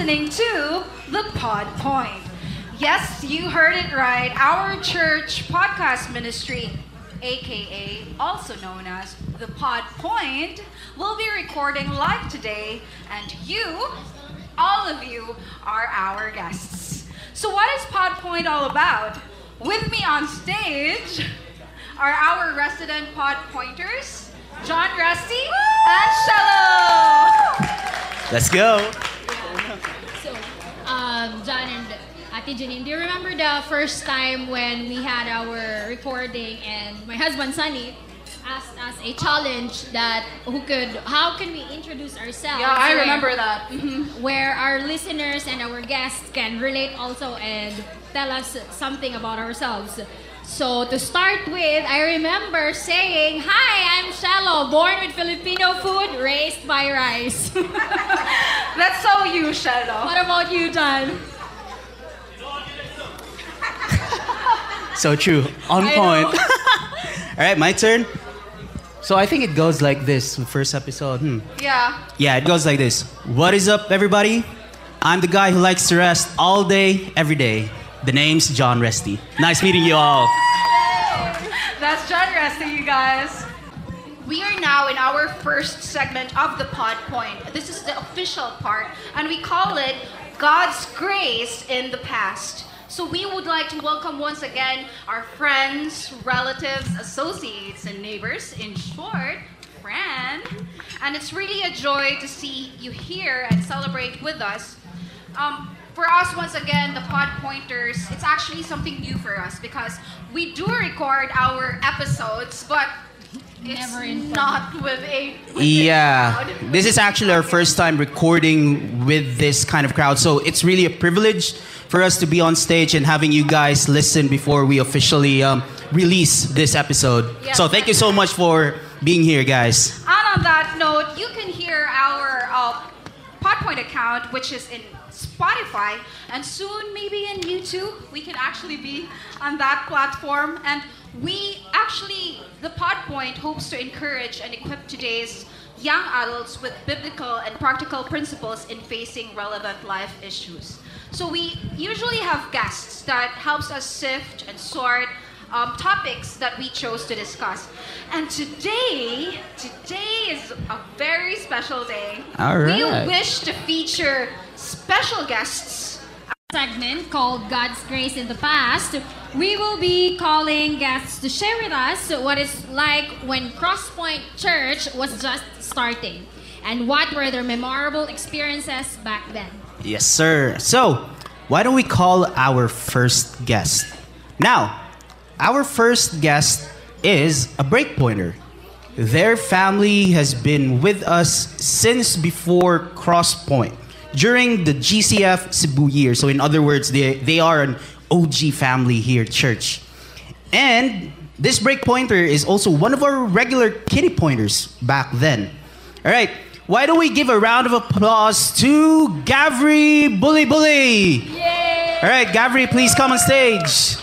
listening to The Pod Point. Yes, you heard it right. Our church podcast ministry, aka also known as The Pod Point, will be recording live today, and you, all of you, are our guests. So, what is Pod Point all about? With me on stage are our resident Pod Pointers, John Resty and Shello. Let's go. Um, John and Ate Janine, do you remember the first time when we had our recording and my husband Sunny asked us a challenge that who could, how can we introduce ourselves? Yeah, I where- remember that. Where our listeners and our guests can relate also and tell us something about ourselves. So to start with, I remember saying, "Hi, I'm Shello, born with Filipino food, raised by rice." That's so you, Shello. what about you, John? So true. On I point. All right, my turn. So I think it goes like this. the First episode. Hmm. Yeah. Yeah, it goes like this. What is up, everybody? I'm the guy who likes to rest all day, every day. The name's John Resty. Nice meeting you all. That's John Resty, you guys. We are now in our first segment of the Pod Point. This is the official part, and we call it God's Grace in the Past. So we would like to welcome once again our friends, relatives, associates, and neighbors. In short, friend. And it's really a joy to see you here and celebrate with us. Um, for us, once again, the Pod Pointers, it's actually something new for us because we do record our episodes, but it's in not with a with Yeah, crowd. this is actually our first time recording with this kind of crowd, so it's really a privilege for us to be on stage and having you guys listen before we officially um, release this episode. Yes. So thank you so much for being here, guys. And on that note, you can hear our uh, Podpoint account, which is in Spotify, and soon maybe in YouTube. We can actually be on that platform. And we actually, the Podpoint hopes to encourage and equip today's young adults with biblical and practical principles in facing relevant life issues. So we usually have guests that helps us sift and sort um, topics that we chose to discuss. And today, today is a very special day. All We wish to feature special guests. segment called God's Grace in the Past, we will be calling guests to share with us what it's like when CrossPointe Church was just starting and what were their memorable experiences back then. Yes, sir. So, why don't we call our first guest? Now, our first guest is a breakpointer. Their family has been with us since before CrossPointe, during the GCF Cebu year. So, in other words, they, they are an OG family here at church. And this breakpointer is also one of our regular kiddie pointers back then. All right, why don't we give a round of applause to Gavri Bully Bully? Yay! All right, Gavri, please come on stage.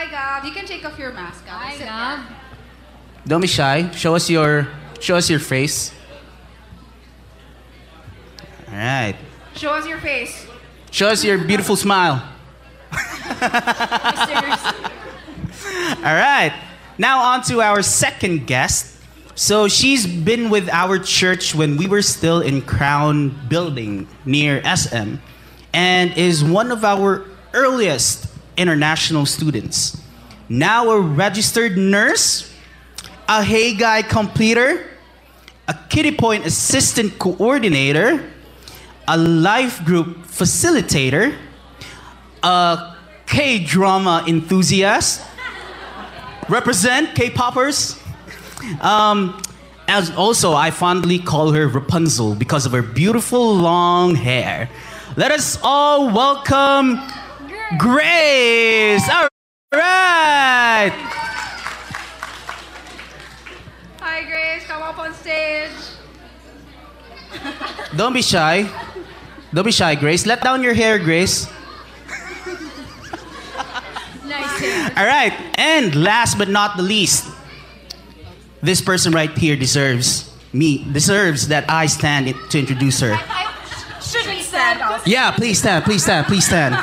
Hi, Gab. You can take off your mask. Gab. Hi, Sit Gab. there. Don't be shy. Show us your show us your face. All right. Show us your face. Show us your beautiful smile. Listeners. All right. Now on to our second guest. So she's been with our church when we were still in Crown Building near SM and is one of our earliest international students. Now a registered nurse, a Hey Guy completer, a Kiddie Point assistant coordinator, a life group facilitator, a K drama enthusiast, represent K-poppers. Um, as also, I fondly call her Rapunzel because of her beautiful long hair. Let us all welcome Grace. All right. Hi, Grace. Come up on stage. Don't be shy. Don't be shy, Grace. Let down your hair, Grace. nice hair. All right. And last but not the least, this person right here deserves me deserves that I stand to introduce her. Should we stand? Yeah, please stand, please stand, please stand.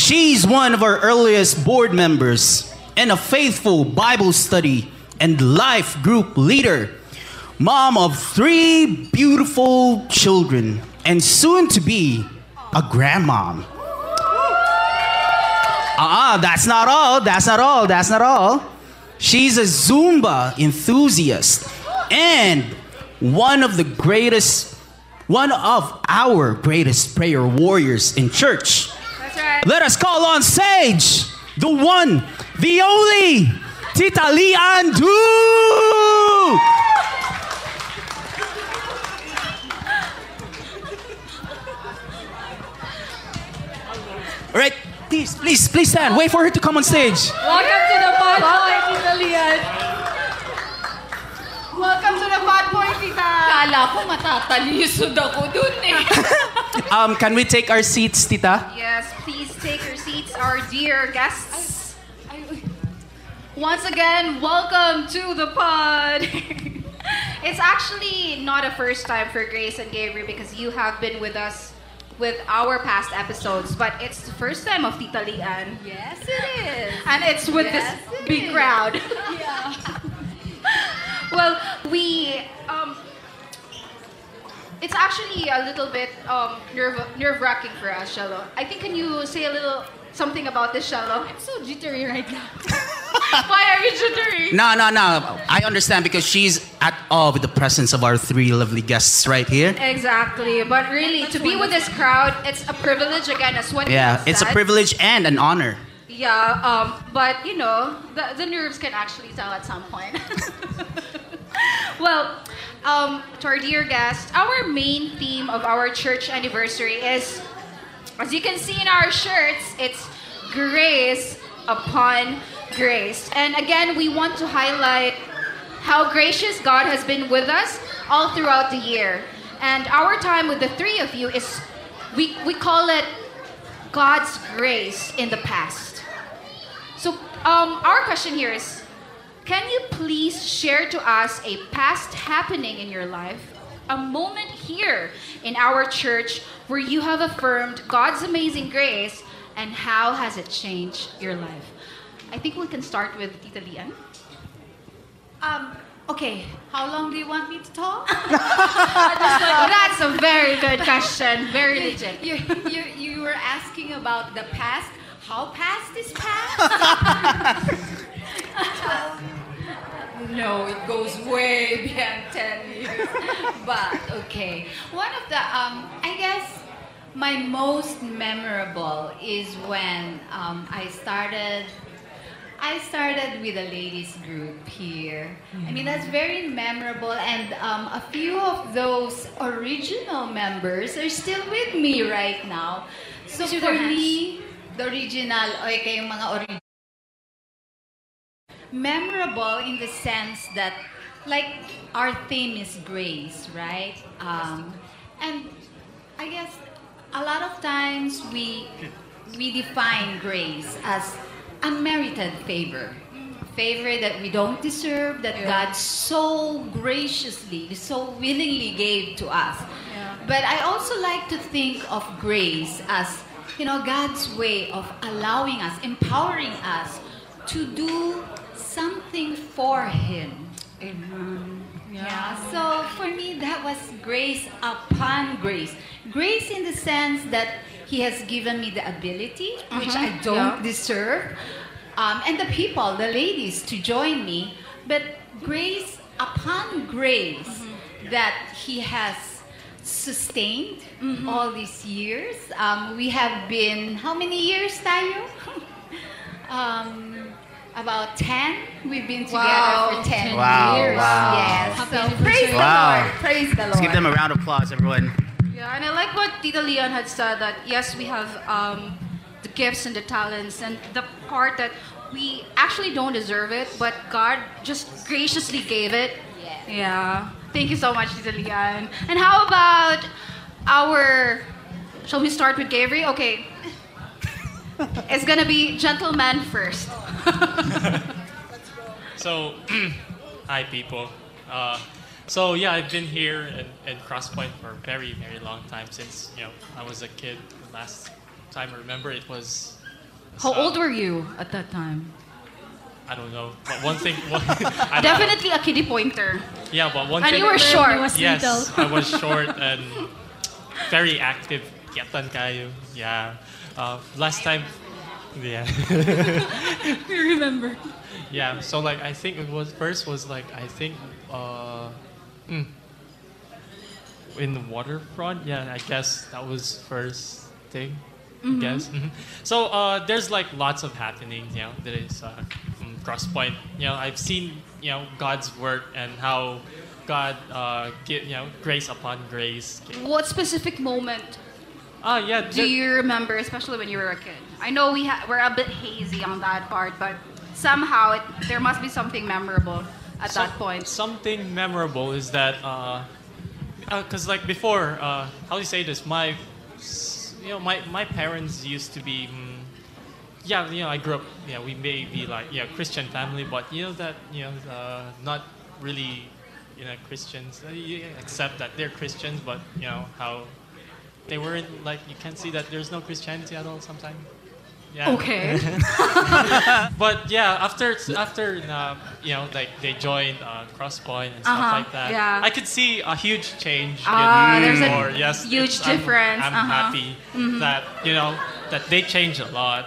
She's one of our earliest board members and a faithful Bible study and life group leader. Mom of three beautiful children and soon to be a grandmom. Ah, uh that's not all. That's not all. That's not all. She's a Zumba enthusiast and one of the greatest, one of our greatest prayer warriors in church. That's right. Let us call on Sage, the one, the only Tita Lian Du. All right, please, please, please stand. Wait for her to come on stage. Welcome to the podcast, Tita Lian. Welcome to the Pod Point, Tita. Kala ko matatalisod ako dun eh. Um, can we take our seats, Tita? Yes, please take your seats, our dear guests. Once again, welcome to the pod. it's actually not a first time for Grace and Gabriel because you have been with us with our past episodes, but it's the first time of Tita Lian. yes, it is. And it's with Yes, this it big is. crowd. Yeah. Well, we um, it's actually a little bit um, nerve nerve wracking for us, Shello. I think can you say a little something about this, Shello? I'm so jittery right now. Why are you jittery? No, no, no. I understand because she's at awe with the presence of our three lovely guests right here. Exactly, but really, to be with this crowd, it's a privilege again, as what Yeah, Ian it's a privilege and an honor. Yeah, um, but you know, the, the nerves can actually tell at some point. well, um, to our dear guest, our main theme of our church anniversary is, as you can see in our shirts, it's grace upon grace. And again, we want to highlight how gracious God has been with us all throughout the year. And our time with the three of you is, we, we call it God's grace in the past. So, um, our question here is Can you please share to us a past happening in your life, a moment here in our church where you have affirmed God's amazing grace, and how has it changed your life? I think we can start with Tita Lian. Um, okay, how long do you want me to talk? That's a very good question. Very legit. you, you, you were asking about the past. How past is past? no, it goes way beyond 10 years. But okay. One of the, um, I guess, my most memorable is when um, I started I started with a ladies group here. I mean, that's very memorable, and um, a few of those original members are still with me right now. So for me, the original, o kayong mga original, memorable in the sense that, like, our theme is grace, right? Um, and I guess a lot of times we we define grace as unmerited favor. Favor that we don't deserve, that God so graciously, so willingly gave to us. But I also like to think of grace as, you know, God's way of allowing us, empowering us to do something for Him. Amen. Yeah. So for me, that was grace upon grace. Grace in the sense that He has given me the ability, which I don't Yeah. deserve, um, and the people, the ladies, to join me. But grace upon grace that He has sustained all these years. Um, we have been, how many years tayo? um, about 10. We've been together Wow. for 10 Wow, years. wow. Yes. Happy So praise the Wow. Lord. Praise the Lord. Let's give them a round of applause, everyone. Yeah, and I like what Tita Lian had said that yes, we have um, the gifts and the talents, and the part that we actually don't deserve it, but God just graciously gave it. Yes. Yeah. Thank you so much, Tita Lian. And how about our. Shall we start with Gabriel? Okay. It's gonna be gentleman first. So, hi people. Uh, So yeah, I've been here in, in CrossPointe for a very, very long time since you know I was a kid. The last time I remember it was. How uh, old were you at that time? I don't know. But one thing, one, I know. Definitely a kiddie pointer. Yeah, but one And thing. you were short. was Yes. I was short and very active. Yatan kayo. Yeah. Uh, last time. Yeah. You remember? yeah. So like I think it was first was like I think uh, mm, in the waterfront. Yeah, I guess that was first thing. I guess. Mhm. So uh, there's like lots of happening. You know, there is uh, from CrossPointe. You know, I've seen you know God's work and how God uh, give you know grace upon grace. What specific moment Ah, yeah. do you remember, especially when you were a kid? I know we ha- we're a bit hazy on that part, but somehow it, there must be something memorable at Some- that point. Something memorable is that, because like before, uh, how do you say this? My, you know, my, my parents used to be, mm, yeah, you know, I grew up, yeah, we may be like, yeah, Christian family, but you know that, you know, uh, not really, you know, Christians. Uh, You accept that they're Christians, but you know how they weren't like you can see that there's no Christianity at all sometimes. Yeah. Okay. But yeah, after after uh, you know like they joined uh, CrossPointe and stuff Uh-huh, like that, yeah. I could see a huge change. Ah, in there's a more. yes, huge it's- I'm- difference, I'm, uh-huh. happy that you know that they changed a lot.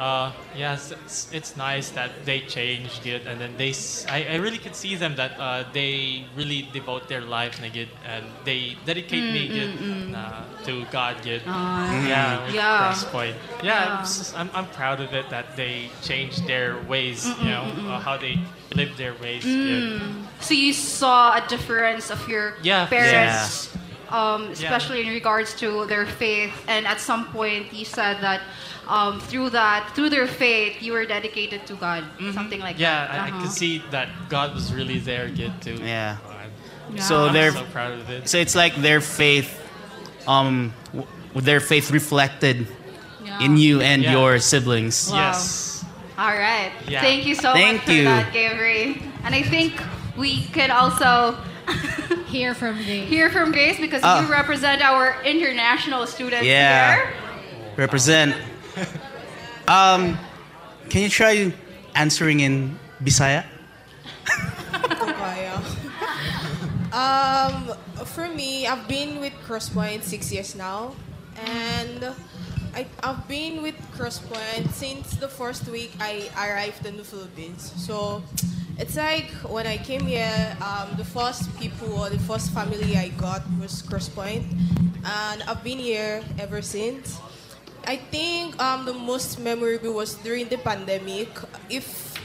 Uh, yes, it's, it's nice that they changed it, and then they. I, I really could see them that uh, they really devote their life nagid, and they dedicate me gid, uh, to God gid. yeah, with Mm, Yeah. CrossPointe. Yeah, Yeah. I'm s- I'm, I'm proud of it that they changed their ways. You know uh, how they live their ways. gid. so you saw a difference of your Yeah. parents, um, especially in regards to their faith, and at some point you said that um, through that, through their faith, you were dedicated to God, something like Mm-hmm. Yeah, that. I, I Uh-huh. could see that God was really there, kid, too. Yeah. I'm So they're so proud of it. so it's like their faith, um, w- their faith reflected Yeah. in you and Yeah. your siblings. Wow. Yes. All right. Yeah. Thank you so Thank much for you. that, Gabriel. And I think we could also Hear from Grace. hear from Grace because Ah. you represent our international students Yeah. here. Represent. Um, can you try answering in Bisaya? Papaya. um, for me, I've been with CrossPointe six years now, and I, I've been with CrossPointe since the first week I arrived in the Philippines. So it's like when I came here, um, the first people or the first family I got was CrossPointe, and I've been here ever since. I think um, the most memorable was during the pandemic. If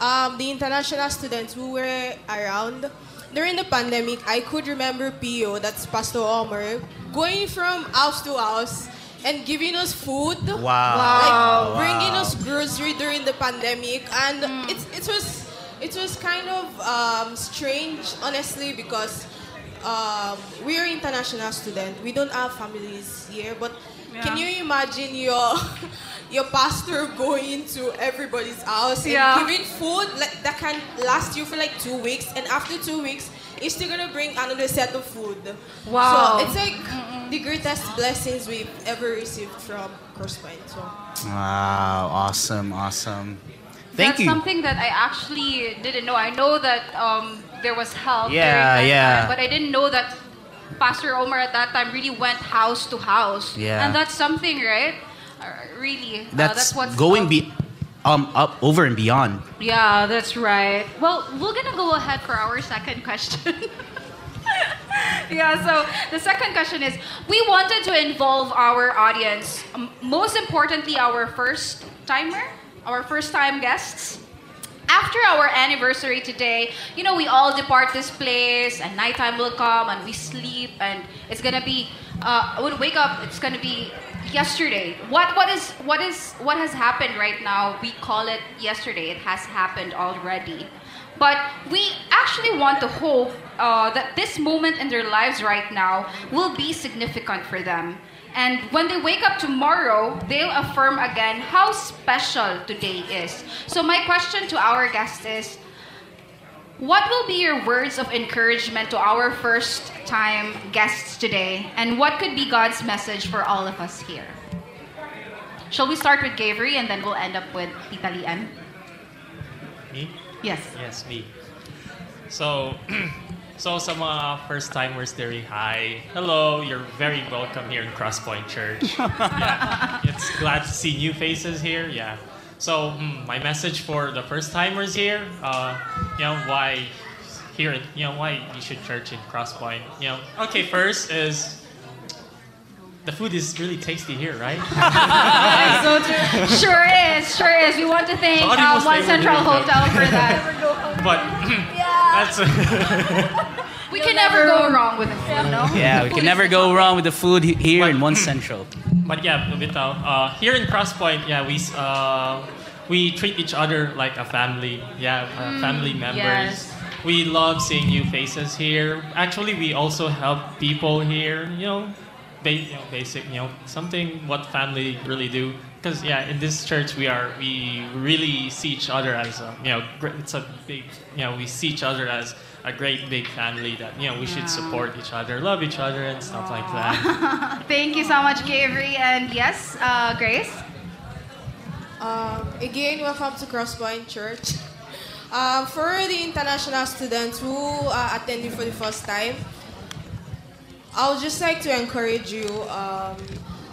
um, the international students who were around during the pandemic, I could remember Pio, that's Pastor Omer, going from house to house and giving us food. Wow. Like bringing us grocery during the pandemic, and it's it was it was kind of um, strange, honestly, because um, we are international students. We don't have families here, but can you imagine your your pastor going to everybody's house and Yeah. giving food like that can last you for like two weeks, and after two weeks, he's still gonna bring another set of food. Wow. So it's like the greatest blessings we've ever received from CrossPointe. So. Wow. Awesome. Awesome. Thank That's you. something that I actually didn't know. I know that um, there was help Yeah, that yeah. time, but I didn't know that Pastor Omar at that time really went house to house. Yeah. And that's something, right? Uh, really. Uh, That's, what's going be, um, up over and beyond. Yeah, that's right. Well, we're gonna go ahead for our second question. yeah, so the second question is we wanted to involve our audience, um, most importantly, our first timer, our first time guests. After our anniversary today, you know, we all depart this place and nighttime will come and we sleep and it's gonna be, uh, when we wake up, it's gonna be yesterday. What, what is, what is, what has happened right now? We call it yesterday. It has happened already. But we actually want to hope uh, that this moment in their lives right now will be significant for them. And when they wake up tomorrow, they'll affirm again how special today is. So, my question to our guest is What will be your words of encouragement to our first time guests today? And what could be God's message for all of us here? Shall we start with Gavri and then we'll end up with Tita Lian? Me? Yes. Yes, me. So, so sa mga first timers there, hi, hello, you're very welcome here in CrossPointe Church. yeah, it's glad to see new faces here. Yeah. So, hmm, my message for the first timers here, uh, you know, why here, you know, why you should church in CrossPointe. You know, okay, first is the food is really tasty here, right? so true. Sure is, sure is. We want to thank Sorry, um, One Central. Hotel for that. but that's. We can never go wrong with the food, no? Yeah, we can never go wrong with the food he- here in One Central. But yeah, bitaw. Uh, here in CrossPointe, yeah, we uh, we treat each other like a family. Yeah, uh, family members. yes. We love seeing new faces here. Actually, we also help people here. You know, ba- you know basic. You know, something what family really do. Because yeah, in this church we are we really see each other as a, you know it's a big you know we see each other as a great big family that you know we should support each other, love each other, and stuff like that. Thank you so much, Gavri. And yes, uh, Grace? Um, again, welcome to CrossPointe Church. Um, for the international students who are attending for the first time, I would just like to encourage you. Um,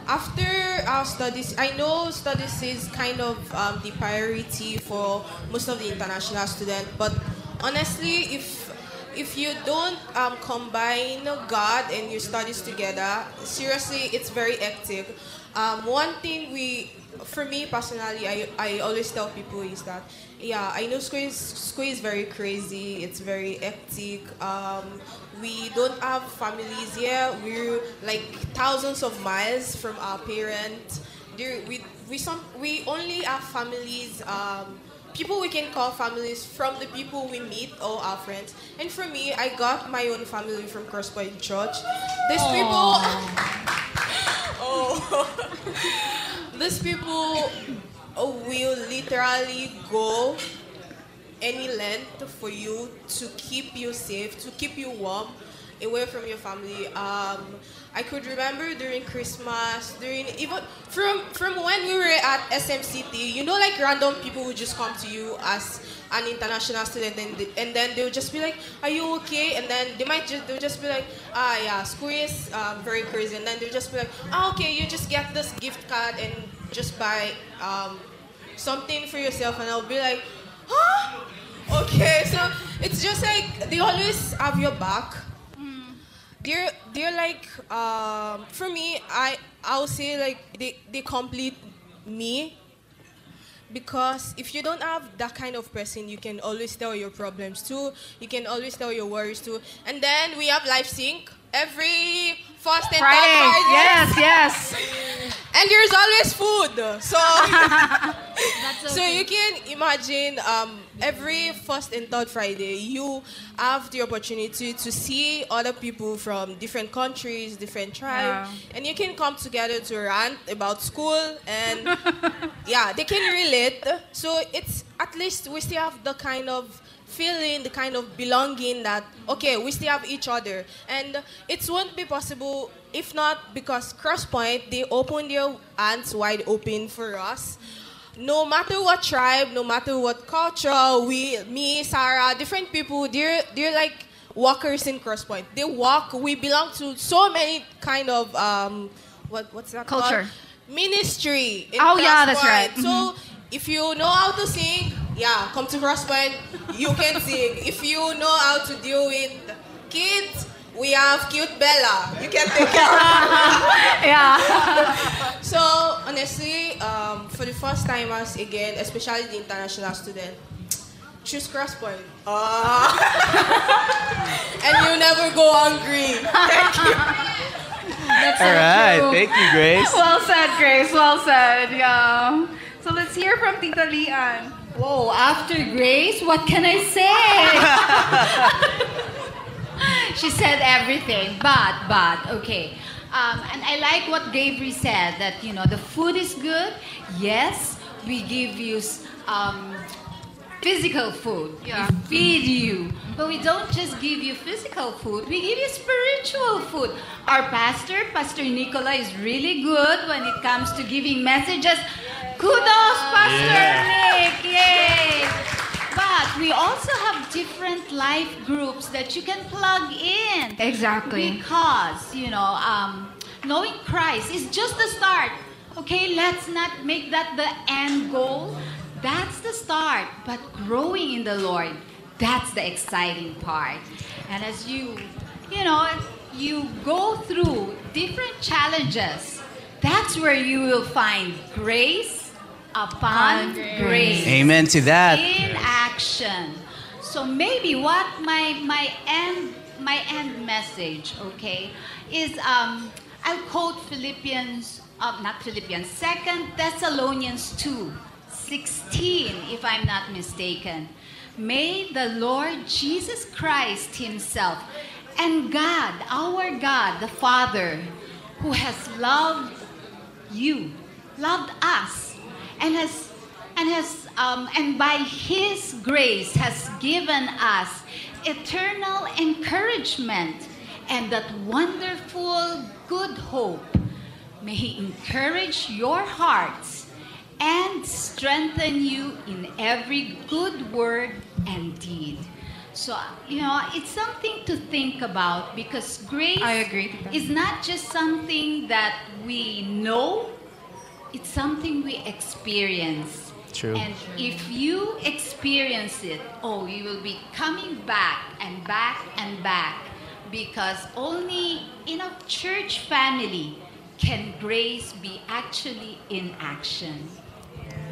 after our studies, I know studies is kind of um, the priority for most of the international students, but honestly, if if you don't um, combine God and your studies together, seriously, it's very hectic. Um, one thing we, for me personally, I, I always tell people is that, yeah, I know school is, school is very crazy, it's very hectic. Um, we don't have families here. We're like thousands of miles from our parents. There, we, we, some, we only have families. Um, people we can call families from the people we meet or our friends. And for me, I got my own family from CrossPointe Church. These people, oh, these people will literally go any length for you to keep you safe, to keep you warm, away from your family. Um, I could remember during Christmas, during even from from when we were at SMCT, you know, like random people would just come to you as an international student, and, they- and then they would just be like, "Are you okay?" And then they might just they would just be like, "Ah, yeah, school is um, very crazy," and then they'll just be like, "Ah, okay, you just get this gift card and just buy um, something for yourself," and I'll be like, "Huh?" Okay, so it's just like they always have your back. They're they're like um, for me, I I'll say like they they complete me because if you don't have that kind of person, you can always tell your problems too. You can always tell your worries too. And then we have Life Sync every first and third Friday. Friday. Yes, yes. And there's always food. So so you can imagine um, every first and third Friday, you have the opportunity to see other people from different countries, different tribes, and you can come together to rant about school, and yeah, they can relate. So it's at least we still have the kind of feeling, the kind of belonging that okay, we still have each other, and it won't be possible if not because CrossPointe they open their hands wide open for us no matter what tribe, no matter what culture, we, me, Sarah, different people, they're, they're like walkers in CrossPointe. They walk, we belong to so many kind of, um, what, what's that Culture. called? Ministry. In Oh, yeah, that's right. CrossPointe. So, if you know how to sing, yeah, come to CrossPointe, you can sing. If you know how to deal with kids, we have cute Bella. You can take care of her. Yeah. So honestly, um, for the first time timers again, especially the international student, choose CrossPointe. Ah. and you never go hungry. Thank you. All right, thank you, Grace. Well said, Grace. Well said. Yeah. So let's hear from Tita Lian. Whoa, after Grace, what can I say? she said everything, but, but, okay. Um, and I like what Gavri said that, you know, the food is good. Yes, we give you, um, physical food. Yeah. We feed you. But we don't just give you physical food, we give you spiritual food. Our pastor, Pastor Nicola, is really good when it comes to giving messages. Kudos, Pastor Nick! Yay! But we also have different life groups that you can plug in. Exactly. Because, you know, um, knowing Christ is just the start. Okay, let's not make that the end goal. That's the start. But growing in the Lord, that's the exciting part. And as you, you know, you go through different challenges, that's where you will find grace upon grace Amen to that. in action. So maybe what my my end my end message, okay, is um I'll quote Philippians, uh, not Philippians, Second Thessalonians 2, 16, if I'm not mistaken. May the Lord Jesus Christ Himself and God, our God, the Father, who has loved you, loved us, and has and has um, and by His grace has given us eternal encouragement and that wonderful good hope. May He encourage your hearts and strengthen you in every good word and deed. So, you know, it's something to think about because grace I agree is not just something that we know, it's something we experience. True. And if you experience it, oh, you will be coming back and back and back because only in a church family can grace be actually in action.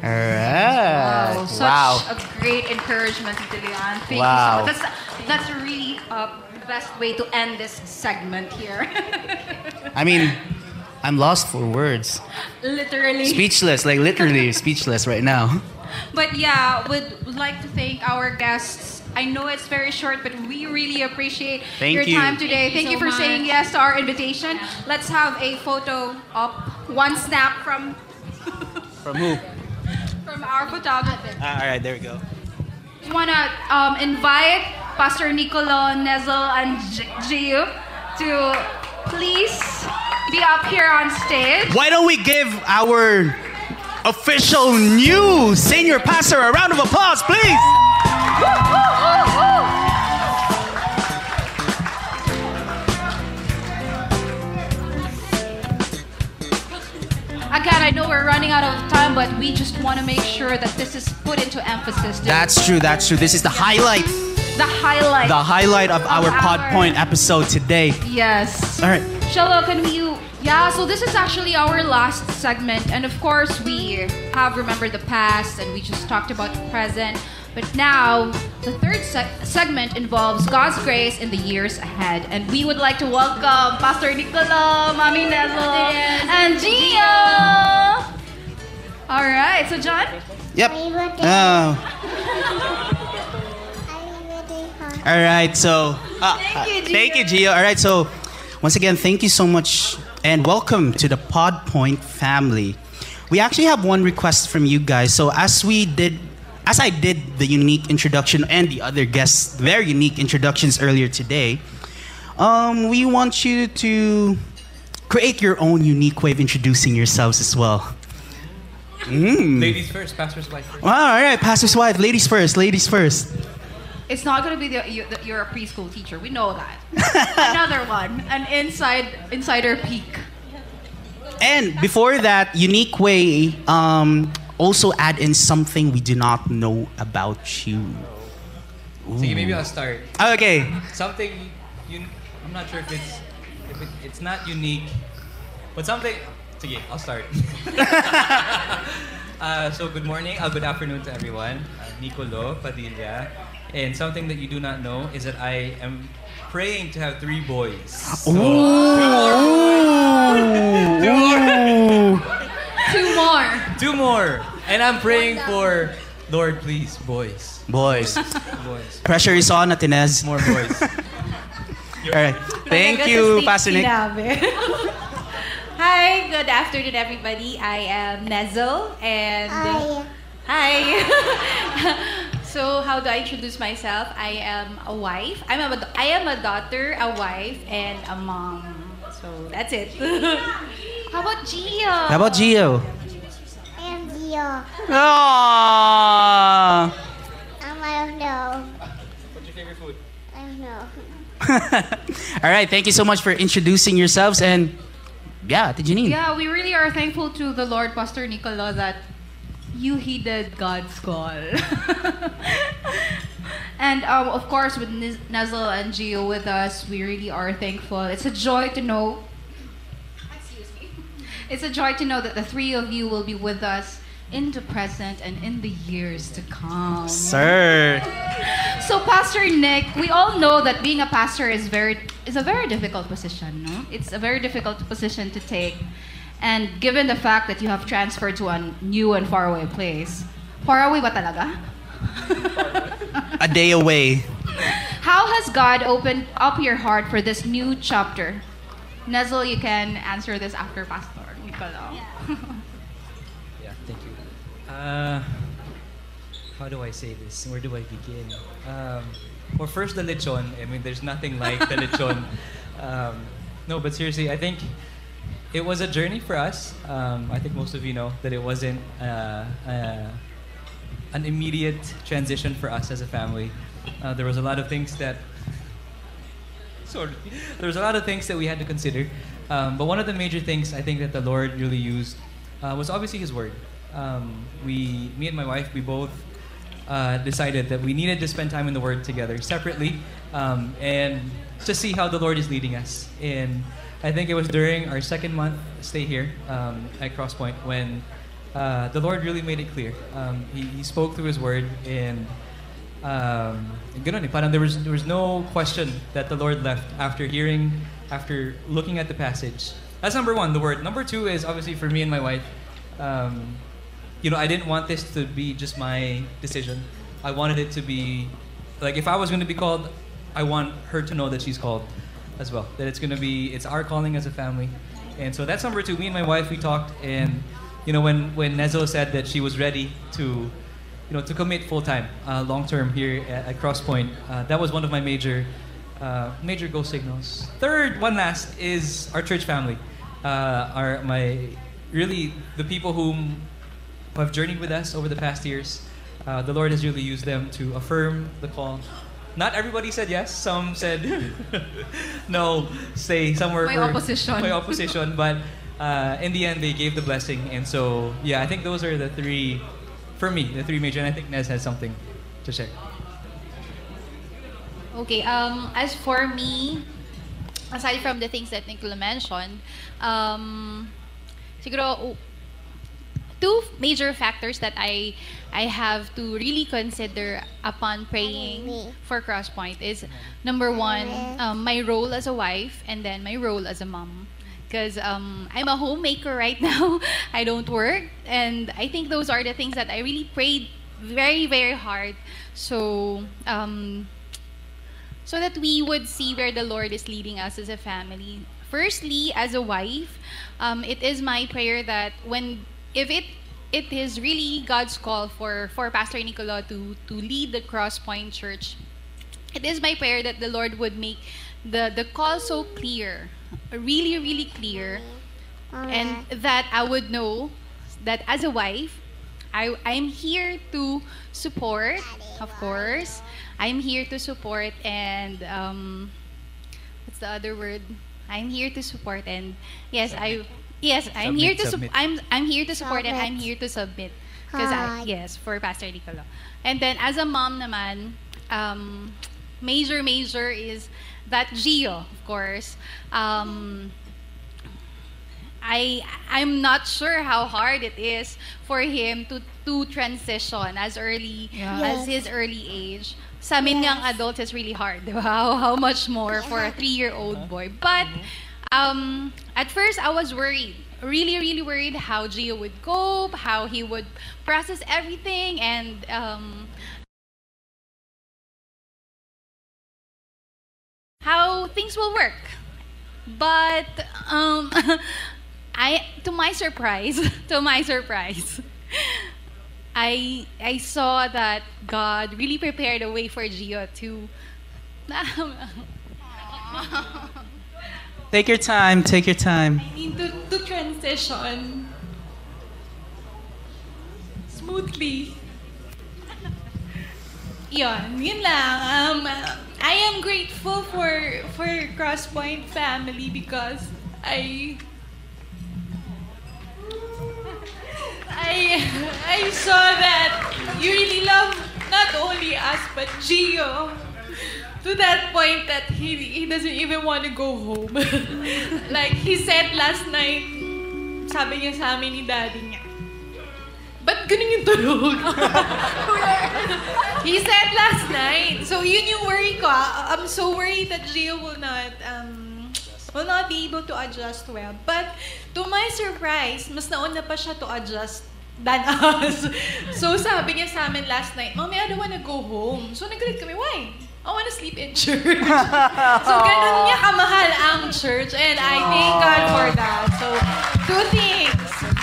All right. Wow, such wow. a great encouragement, Tito Lian. Thank Wow. you so much. That's, that's really uh, the best way to end this segment here. I mean, I'm lost for words. Literally. Speechless, like literally speechless right now. But yeah, would would like to thank our guests. I know it's very short, but we really appreciate Thank your you. time today. Thank Thank, you you, so for saying yes to our invitation. Let's have a photo up. One snap from From who? from our photographer. all right, there we go. Just wanna um, invite Pastor Nicolo, Nezel, and G- Gio to please be up here on stage. Why don't we give our official new senior pastor a round of applause, please? Again, I know we're running out of time, but we just want to make sure that this is put into emphasis. That's true, that's true. This is the highlight, the highlight. the highlight of our our- Pod Point episode today. yes. All right. Shalom, can we? Yeah, so this is actually our last segment, and of course we have remembered the past, and we just talked about the present. But now the third se- segment involves God's grace in the years ahead, and we would like to welcome Pastor Nicola, Mami Nezel, and Gio. All right, so John. Yep. Oh. All right, so uh, Thank you, uh, thank you, Gio. All right, so once again, thank you so much and welcome to the PodPoint family. We actually have one request from you guys. So as we did, as I did the unique introduction and the other guests, their unique introductions earlier today, um, we want you to create your own unique way of introducing yourselves as well. Ladies first, pastor's wife first. All right, pastor's wife, ladies first, ladies first. It's not going to be the, you, that you're a preschool teacher. We know that. Another one, an inside insider peek. And before that, unique way, um, also add in something we do not know about you. Sige, maybe I'll start. Okay. Something, un- I'm not sure if it's, if it, it's not unique, but something, sige, I'll start. uh, so good morning, uh, good afternoon to everyone. Uh, Nicolo Padilla. And something that you do not know is that I am praying to have three boys. So, Two more. two more. two more. And I'm praying for, Lord, please, boys. Boys, Boys. pressure is on, Atinez. More boys. All right. Thank you, Pastor Nick. Hi, good afternoon, everybody. I am Nezel, and hi. hi. So how do I introduce myself? I am a wife. I'm a, I am a daughter, a wife, and a mom. So that's it. How about Gio? How about Gio? I am Gio. Aww. Um, I don't know. What's your favorite food? I don't know. All right, thank you so much for introducing yourselves and yeah, Ate Janine. Yeah, we really are thankful to the Lord, Pastor Nicola, that you heeded God's call. and um, of course, with Niz- Nezel and Gio with us, we really are thankful. It's a joy to know. Excuse me. It's a joy to know that the three of you will be with us in the present and in the years to come. Sir. So, Pastor Nick, we all know that being a pastor is very is a very difficult position. No, it's a very difficult position to take, and given the fact that you have transferred to a new and faraway place, far away ba talaga? A day away. How has God opened up your heart for this new chapter? Nezel, you can answer this after Pastor Nicola. Yeah, thank you. Uh, how do I say this? Where do I begin? Um, well, first the lechon. I mean, there's nothing like the lechon. Um, no, but seriously, I think it was a journey for us. Um, I think most of you know that it wasn't uh, uh, an immediate transition for us as a family. Uh, there was a lot of things that sorry, there was a lot of things that we had to consider. Um, but one of the major things I think that the Lord really used uh, was obviously His Word. Um, we, me and my wife, we both uh, decided that we needed to spend time in the Word together separately, um, and to see how the Lord is leading us. And I think it was during our second month stay here um, at CrossPointe when uh, the Lord really made it clear. Um, he, he spoke through His Word, and um, there was there was no question that the Lord left after hearing, after looking at the passage. That's number one, the word. Number two is obviously for me and my wife. Um, you know, I didn't want this to be just my decision. I wanted it to be like if I was going to be called, I want her to know that she's called as well. That it's going to be it's our calling as a family. And so that's number two. Me and my wife we talked, and you know when when Nezo said that she was ready to you know, to commit full time, uh, long term here at, at CrossPointe. Uh, that was one of my major, uh, major goal signals. Third, one last, is our church family. Uh, our my really the people whom have journeyed with us over the past years. Uh, the Lord has really used them to affirm the call. Not everybody said yes. Some said no. Say some were May were- opposition. may opposition, but uh, in the end, they gave the blessing. And so, yeah, I think those are the three for me, the three major, and I think Nez has something to share. Okay, um, as for me, aside from the things that Nicola mentioned, um, siguro, two major factors that I I have to really consider upon praying for CrossPointe is number one, um, my role as a wife, and then my role as a mom. Because um, I'm a homemaker right now, I don't work, and I think those are the things that I really prayed very very hard. So um, so that we would see where the Lord is leading us as a family. Firstly, as a wife, um, it is my prayer that when, if it it is really God's call for for Pastor Nicola to to lead the CrossPointe Church, it is my prayer that the Lord would make the the call so clear, really really clear, and that I would know that as a wife, I I'm here to support, of course. I'm here to support and um, what's the other word? I'm here to support and yes, I yes I'm here to Submit, sup- I'm I'm here to support and I'm here to submit because I yes for Pastor Nicolo. And then as a mom naman, um, major major is that Gio, of course. Um, I I'm not sure how hard it is for him to to transition as early as his early age. Sa amin ngang adults is really hard, di ba? How, how much more for a three-year-old boy. But um, at first I was worried, really really worried how Gio would cope, how he would process everything, and um, how things will work. But um, I, to my surprise, to my surprise, I I saw that God really prepared a way for Gio to Take your time. Take your time. I mean, to, to transition smoothly. Yun, yun lang. Um, I am grateful for for CrossPointe family because I I I saw that you really love not only us but Gio to that point that he he doesn't even want to go home. like he said last night, sabi niya sa amin ni daddy niya, Ba't ganun yung tulog? he said last night. So yun yung worry ko. ah. I'm so worried that Gio will not um, will not be able to adjust well. But to my surprise, mas nauna pa siya to adjust than us. So sabi niya sa amin last night, Mommy, I don't wanna go home. So nagalit kami, why? I wanna sleep in church. so ganun niya kamahal ang church and I thank God for that. So two things.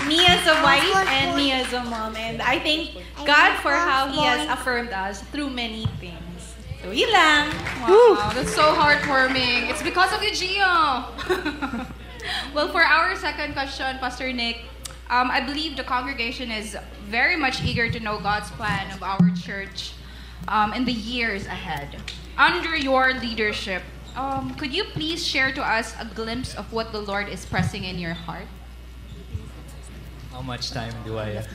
Me as a wife and me as a mom. And I thank God for how He has affirmed us through many things. So yun lang. Wow, that's so heartwarming. It's because of you, Gio. well, for our second question, Pastor Nick, um, I believe the congregation is very much eager to know God's plan of our church um, in the years ahead. Under your leadership, um, could you please share to us a glimpse of what the Lord is pressing in your heart? How much time do I? have?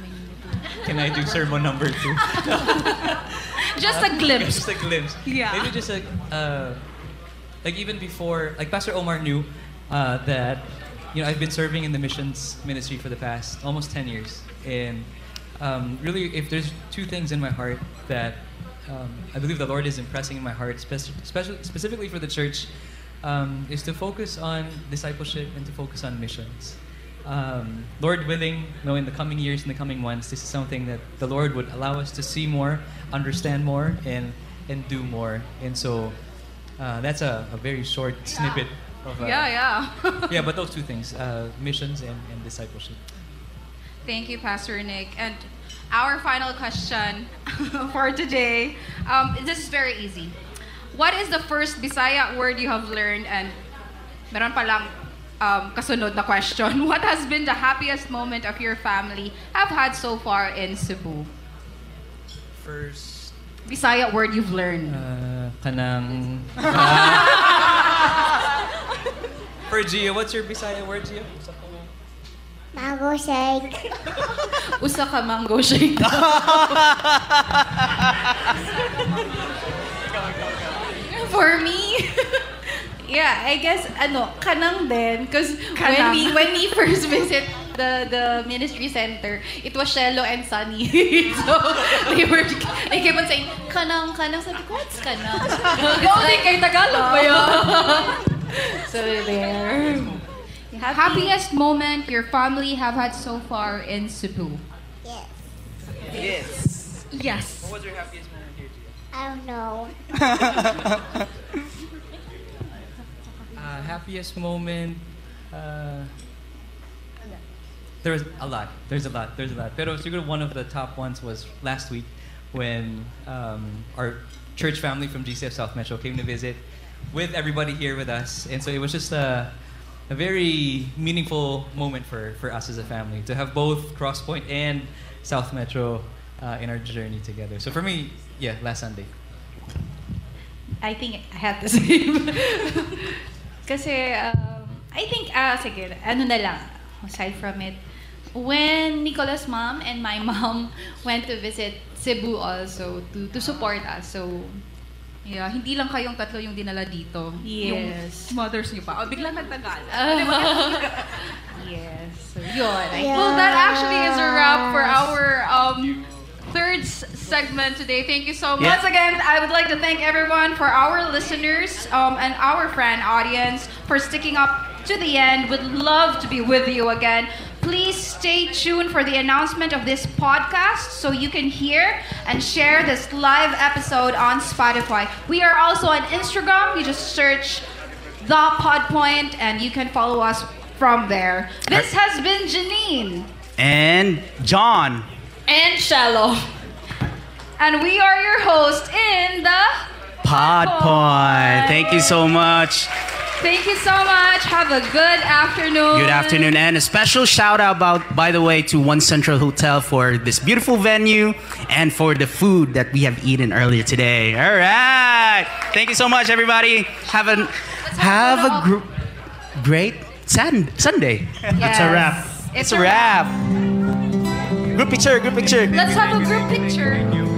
can I do sermon number two? Just a glimpse. just a glimpse. Yeah. Maybe just a uh, like even before, like Pastor Omar knew uh, that you know I've been serving in the missions ministry for the past almost ten years, and um, really, if there's two things in my heart that um, I believe the Lord is impressing in my heart, speci- speci- specifically for the church, um, is to focus on discipleship and to focus on missions. Um, Lord willing, you know, in the coming years, in the coming months, this is something that the Lord would allow us to see more, understand more, and and do more. And so, uh, that's a, a very short snippet of uh, Yeah, yeah. yeah, but those two things, uh, missions and, and discipleship. Thank you, Pastor Nick. And our final question for today. Um, this is very easy. What is the first Bisaya word you have learned? And meron palang um, kasunod na question. What has been the happiest moment of your family have had so far in Cebu? First, Bisaya word you've learned. uh, kanang. For Gio, what's your Bisaya word, Gio? Mango shake. Usa ka mango shake. For me, yeah, I guess ano, kanang din because when we when we first visit the the ministry center, it was Shello and Sunny. so they were they kept on saying kanang kanang. Sabi ko, what's kanang? Oh, Ikaw din kay Tagalog ba yun? so there. Happiest moment your family have had so far in Cebu? Yes. Yes. Yes. What was your happiest moment here, Gio? I don't know. Uh, happiest moment. Uh, there was a lot. There's a lot. There's a lot. Pero siguro one of the top ones was last week when um, our church family from GCF South Metro came to visit with everybody here with us, and so it was just a, a very meaningful moment for, for us as a family to have both CrossPointe and South Metro uh, in our journey together. So for me, yeah, last Sunday. I think I have the same. Kasi, um, I think, ah, sige, ano na lang, aside from it, when Nicola's mom and my mom went to visit Cebu also to, to support us, so, Yeah, hindi lang kayong tatlo yung dinala dito. Yes. Yung mothers niyo pa. O, biglang nagtagal. yes. So, yun. Yeah. Well, that actually is a wrap for our um, third segment today. Thank you so much. Yeah. Once again, I would like to thank everyone for our listeners um, and our friend audience for sticking up to the end. Would love to be with you again. Please stay tuned for the announcement of this podcast so you can hear and share this live episode on Spotify. We are also on Instagram. You just search the Podpoint and you can follow us from there. This has been Janine. And John. And Shello. And we are your host in the Pod Point. Thank you so much. Thank you so much. Have a good afternoon. Good afternoon, and a special shout out, about, by the way, to One Central Hotel for this beautiful venue and for the food that we have eaten earlier today. All right, thank you so much, everybody. Have a have a gr- great Sun- Sunday. It's a wrap. It's a a wrap. Group picture, group picture. Let's have a group picture.